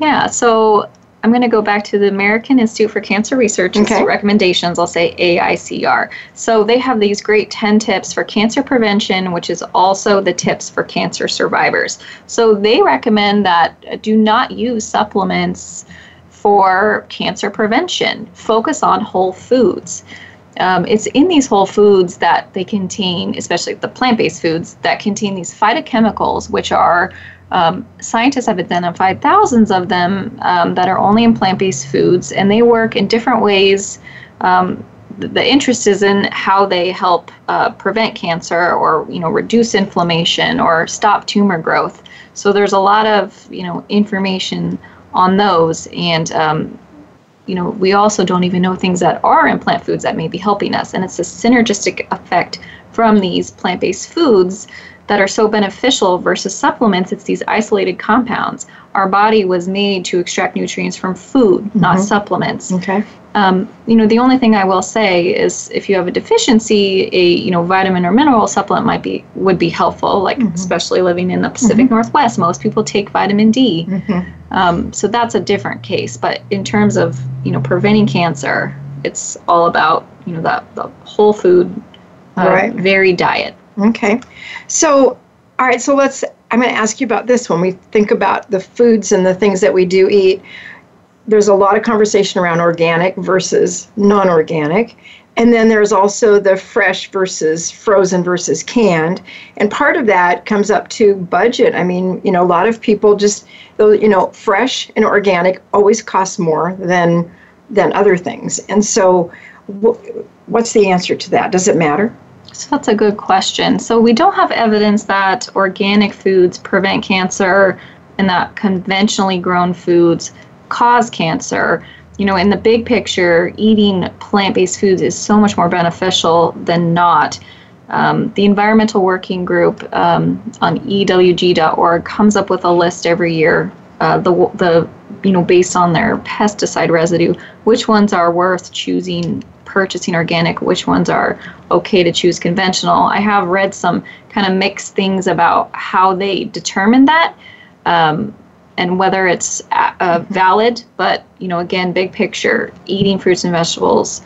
Yeah, so I'm going to go back to the American Institute for Cancer Research okay. recommendations. I'll say AICR. So they have these great 10 tips for cancer prevention, which is also the tips for cancer survivors. So they recommend that uh, do not use supplements for cancer prevention. Focus on whole foods um, it's in these whole foods that they contain, especially the plant based foods, that contain these phytochemicals, which are um, scientists have identified thousands of them um, that are only in plant based foods, and they work in different ways. Um, the interest is in how they help uh, prevent cancer or you know reduce inflammation or stop tumor growth so there's a lot of you know information on those and um, you know, we also don't even know things that are in plant foods that may be helping us. And it's a synergistic effect from these plant based foods that are so beneficial versus supplements. It's these isolated compounds. Our body was made to extract nutrients from food, mm-hmm. not supplements. Okay. Um, you know, the only thing I will say is if you have a deficiency, a you know vitamin or mineral supplement might be would be helpful. Like mm-hmm. especially living in the Pacific mm-hmm. Northwest, most people take vitamin D. Mm-hmm. Um, so that's a different case. But in terms of you know preventing cancer, it's all about you know that the whole food, uh, right. varied diet. Okay, so all right, so let's. I'm going to ask you about this when we think about the foods and the things that we do eat. There's a lot of conversation around organic versus non-organic. And then there's also the fresh versus frozen versus canned. And part of that comes up to budget. I mean, you know, a lot of people just, you know, fresh and organic always costs more than than other things. And so, what's the answer to that? Does it matter? So that's a good question. So we don't have evidence that organic foods prevent cancer and that conventionally grown foods cause cancer you know, in the big picture, eating plant based foods is so much more beneficial than not. Um, the Environmental Working Group um, on EWG.org comes up with a list every year, uh, the, the, you know, based on their pesticide residue, which ones are worth choosing purchasing organic, which ones are okay to choose conventional. I have read some kind of mixed things about how they determine that. Um, and whether it's uh, valid. But you know, again, big picture, eating fruits and vegetables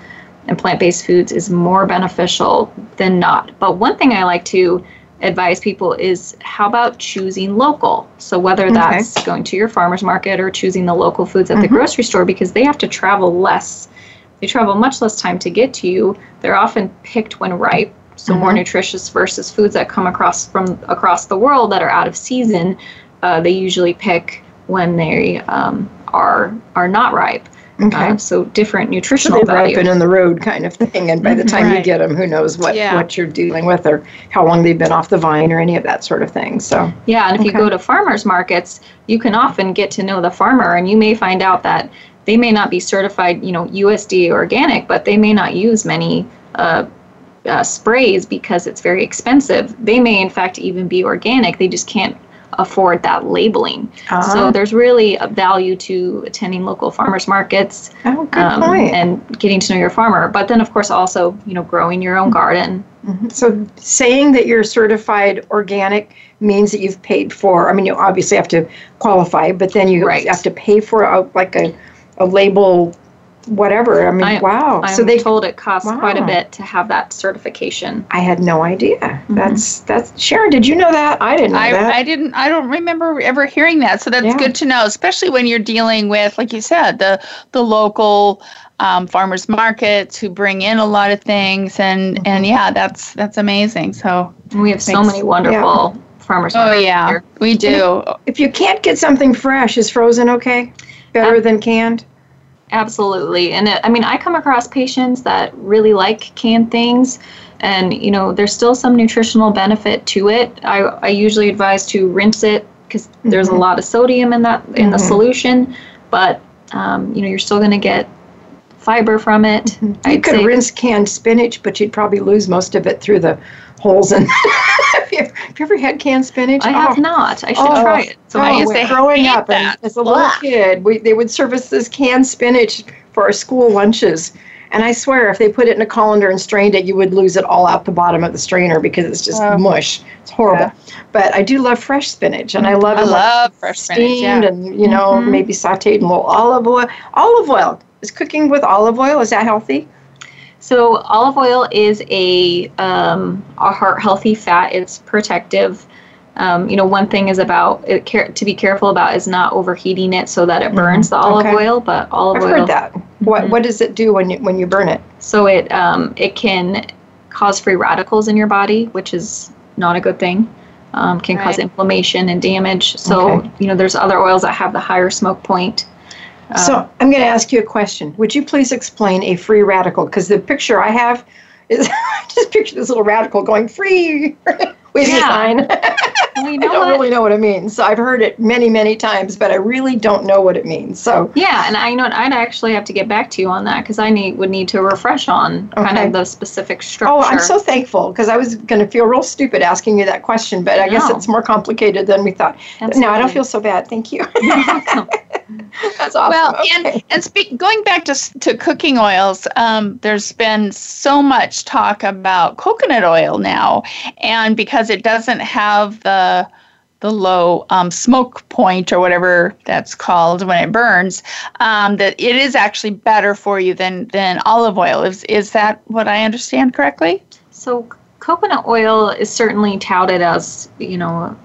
and plant-based foods is more beneficial than not. But one thing I like to advise people is how about choosing local? So whether that's okay. going to your farmer's market or choosing the local foods at mm-hmm. the grocery store because they have to travel less. They travel much less time to get to you. They're often picked when ripe, so mm-hmm. more nutritious versus foods that come across from across the world that are out of season. Uh, they usually pick when they um, are are not ripe. Okay. Uh, so different nutritional so they ripen in the road kind of thing, and by the time right. you get them, who knows what yeah. what you're dealing with or how long they've been off the vine or any of that sort of thing. So yeah, and if okay. you go to farmers markets, you can often get to know the farmer, and you may find out that they may not be certified, you know, USDA organic, but they may not use many. Uh, uh, sprays because it's very expensive. They may, in fact, even be organic. They just can't afford that labeling. Uh-huh. So there's really a value to attending local farmers markets oh, um, and getting to know your farmer. But then, of course, also you know growing your own garden. Mm-hmm. So saying that you're certified organic means that you've paid for. I mean, you obviously have to qualify, but then you right. have to pay for a, like a a label whatever. I mean, I, wow. I'm so they told it costs wow. quite a bit to have that certification. I had no idea. Mm-hmm. That's that's Sharon. Did you know that? I didn't know I, that. I didn't. I don't remember ever hearing that. So that's yeah. good to know, especially when you're dealing with, like you said, the the local. Um, farmers markets who bring in a lot of things and mm-hmm. and yeah that's that's amazing so we have so many wonderful yeah. farmers oh yeah here. we do if you can't get something fresh is frozen okay better than canned Absolutely. And it, I mean, I come across patients that really like canned things, and you know, there's still some nutritional benefit to it. I, I usually advise to rinse it because mm-hmm. there's a mm-hmm. lot of sodium in that in mm-hmm. the solution, but um, you know, you're still going to get fiber from it. Mm-hmm. You could rinse canned spinach, but you'd probably lose most of it through the holes in. have, you, have you ever had canned spinach? I oh. have not. I should oh. try it. So oh, I used to growing up and as a little kid, we they would serve us this canned spinach for our school lunches. And I swear, if they put it in a colander and strained it, you would lose it all out the bottom of the strainer because it's just oh. mush. It's horrible. Yeah. But I do love fresh spinach, and I love I it love like fresh steamed spinach, yeah. and you know mm-hmm. maybe sautéed in a little olive oil. Olive oil is cooking with olive oil. Is that healthy? So olive oil is a um, a heart healthy fat. It's protective. Um, you know, one thing is about it, care, to be careful about is not overheating it so that it mm-hmm. burns mm-hmm. the olive okay. oil. But olive I've oil. I've heard that. What mm-hmm. what does it do when you when you burn it? So it um, it can cause free radicals in your body, which is not a good thing. Um, can right. cause inflammation and damage. So okay. you know, there's other oils that have the higher smoke point so um, I'm going to ask you a question. Would you please explain a free radical? Because the picture I have is just picture this little radical going free with yeah. sign. we know I don't really know what it means. So I've heard it many, many times, but I really don't know what it means. So yeah, and I know I'd actually have to get back to you on that because I need would need to refresh on okay. kind of the specific structure. Oh, I'm so thankful because I was going to feel real stupid asking you that question, but I no. guess it's more complicated than we thought. Absolutely. No, I don't feel so bad. Thank you. That's awesome. Well, okay. and and speak, going back to to cooking oils, um, there's been so much talk about coconut oil now, and because it doesn't have the the low um, smoke point or whatever that's called when it burns, um, that it is actually better for you than than olive oil. Is is that what I understand correctly? So coconut oil is certainly touted as you know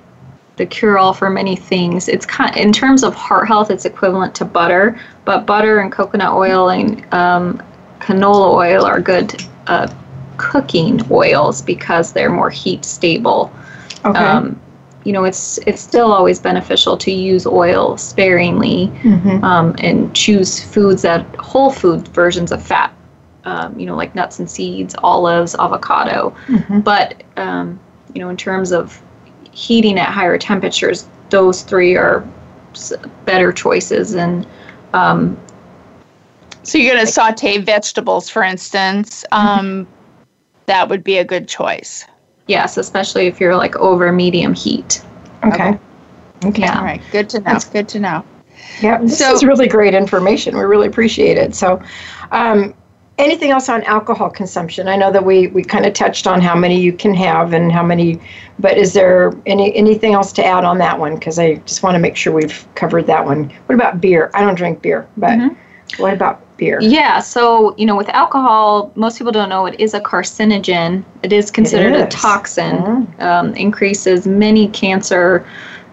the cure-all for many things. It's kind in terms of heart health, it's equivalent to butter, but butter and coconut oil and um, canola oil are good uh, cooking oils because they're more heat stable. Okay. Um, you know, it's it's still always beneficial to use oil sparingly mm-hmm. um, and choose foods that whole food versions of fat. Um, you know, like nuts and seeds, olives, avocado. Mm-hmm. But um, you know, in terms of heating at higher temperatures, those three are better choices. And um, so you're going to saute vegetables, for instance. Mm-hmm. That would be a good choice. Yes, especially if you're like over medium heat. Okay. Okay. Yeah. All right. Good to know. That's good to know. Yeah, this so, is really great information. We really appreciate it. So, um, anything else on alcohol consumption? I know that we, we kind of touched on how many you can have and how many, but is there any anything else to add on that one? Because I just want to make sure we've covered that one. What about beer? I don't drink beer, but mm-hmm. What about beer? Yeah, so you know, with alcohol, most people don't know it is a carcinogen. It is considered It a toxin. Mm. Um, increases many cancer,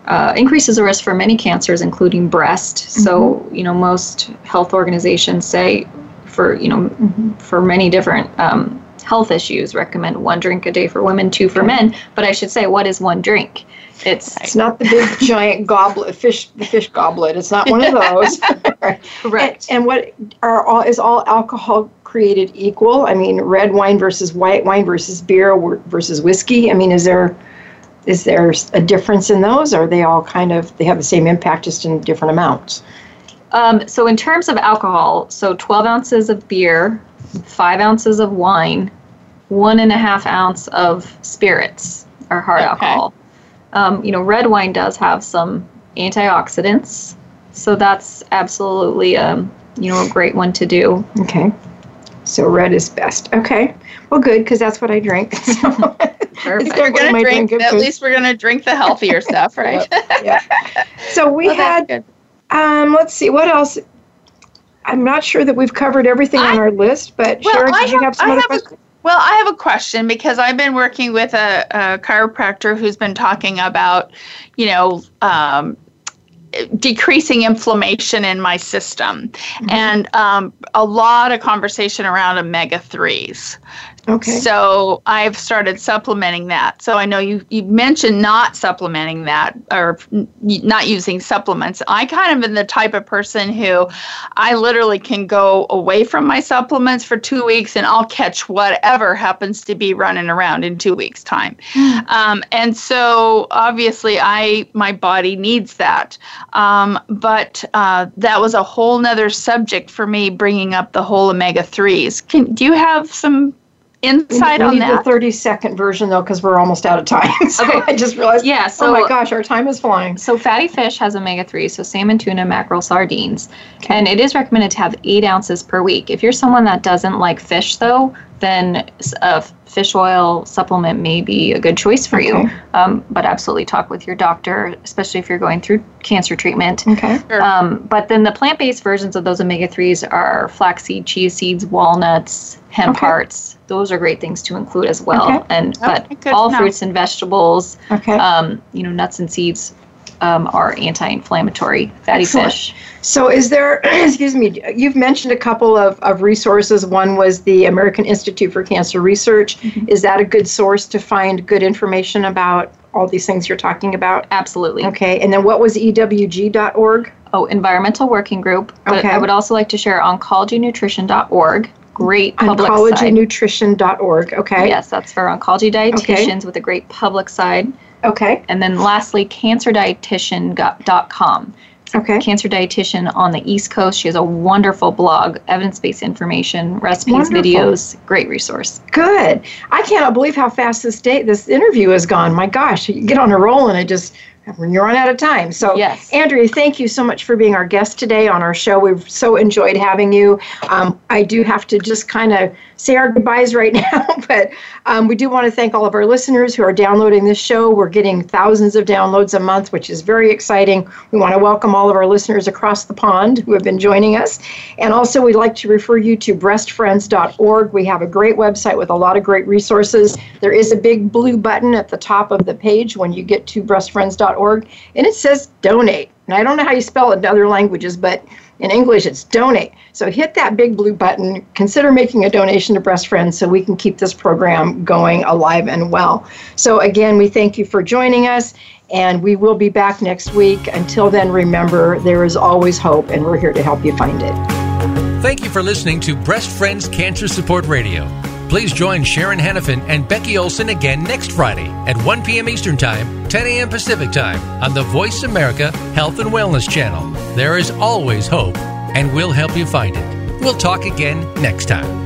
uh, increases the risk for many cancers, including breast. So you know, most health organizations say for you know for many different um, health issues recommend one drink a day for women, two for men. But I should say, what is one drink? It's It's not the big giant goblet, fish, the fish goblet. It's not one of those. Right. correct. And, and what are all is all alcohol created equal? I mean, red wine versus white wine versus beer versus whiskey. I mean, is there is there a difference in those? Or are they all kind of they have the same impact just in different amounts? Um, so in terms of alcohol, so 12 ounces of beer, five ounces of wine, one and a half ounce of spirits or hard Okay. alcohol. Um, you know, red wine does have some antioxidants, so that's absolutely um, you know a great one to do. Okay. So red is best. Okay. Well, good because that's what I drink. So Perfect. We're gonna I drink. drinking? At least we're gonna drink the healthier stuff, right? yeah. So we Well, had. Um, let's see, what else? I'm not sure that we've covered everything on our list, but Well, Sharon, I did you have some I other have a- questions? Well, I have a question because I've been working with a, a chiropractor who's been talking about, you know, um, decreasing inflammation in my system, Mm-hmm. and um, a lot of conversation around omega threes. Okay. So I've started supplementing that. So I know you you mentioned not supplementing that or n- not using supplements. I kind of am the type of person who I literally can go away from my supplements for two weeks and I'll catch whatever happens to be running around in two weeks' time. Um, and so obviously I my body needs that. Um, but uh, that was a whole nother subject for me bringing up the whole omega threes. Can do you have some insight we on that? the 30 second version though, because we're almost out of time. So Okay. I just realized, Yeah, So, oh so my gosh, our time is flying. So fatty fish has omega three, so salmon, tuna, mackerel, sardines, and it is recommended to have eight ounces per week. If you're someone that doesn't like fish, though, then a fish oil supplement may be a good choice for you. Um, but absolutely talk with your doctor, especially if you're going through cancer treatment. Okay. Sure. Um, but then the plant-based versions of those omega-3s are flaxseed, chia seeds, walnuts, hemp Okay. hearts. Those are great things to include as well. Okay. And Okay, but all know. fruits and vegetables, Okay. um, you know, nuts and seeds um, are anti-inflammatory fatty Excellent. fish. So, is there, excuse me, you've mentioned a couple of, of resources. One was the American Institute for Cancer Research. Mm-hmm. Is that a good source to find good information about all these things you're talking about? Absolutely. Okay. And then what was EWG.org? Oh, environmental working group. But Okay. I would also like to share oncologynutrition.org. Great public. OncologyNutrition.org. Okay. Yes, that's for oncology dietitians with a great public side. Okay. And then lastly, cancerdietitian.com. Okay. Cancer dietitian on the East Coast. She has a wonderful blog, evidence based information, recipes, Wonderful. videos. Great resource. Good. I cannot believe how fast this day this interview has gone. My gosh, you get on a roll and it just you run out of time. So, Yes. Andrea, thank you so much for being our guest today on our show. We've so enjoyed having you. Um, I do have to just kind of say our goodbyes right now, but um, we do want to thank all of our listeners who are downloading this show. We're getting thousands of downloads a month, which is very exciting. We want to welcome all of our listeners across the pond who have been joining us. And also, we'd like to refer you to breastfriends.org. We have a great website with a lot of great resources. There is a big blue button at the top of the page when you get to breastfriends.org, and it says donate. And I don't know how you spell it in other languages, but in English, it's donate. So hit that big blue button. Consider making a donation to Breast Friends so we can keep this program going alive and well. So, again, we thank you for joining us, and we will be back next week. Until then, remember, there is always hope, and we're here to help you find it. Thank you for listening to Breast Friends Cancer Support Radio. Please join Sharon Henifin and Becky Olson again next Friday at 1 p.m. Eastern Time, 10 a.m. Pacific Time on the Voice America Health and Wellness Channel. There is always hope, and we'll help you find it. We'll talk again next time.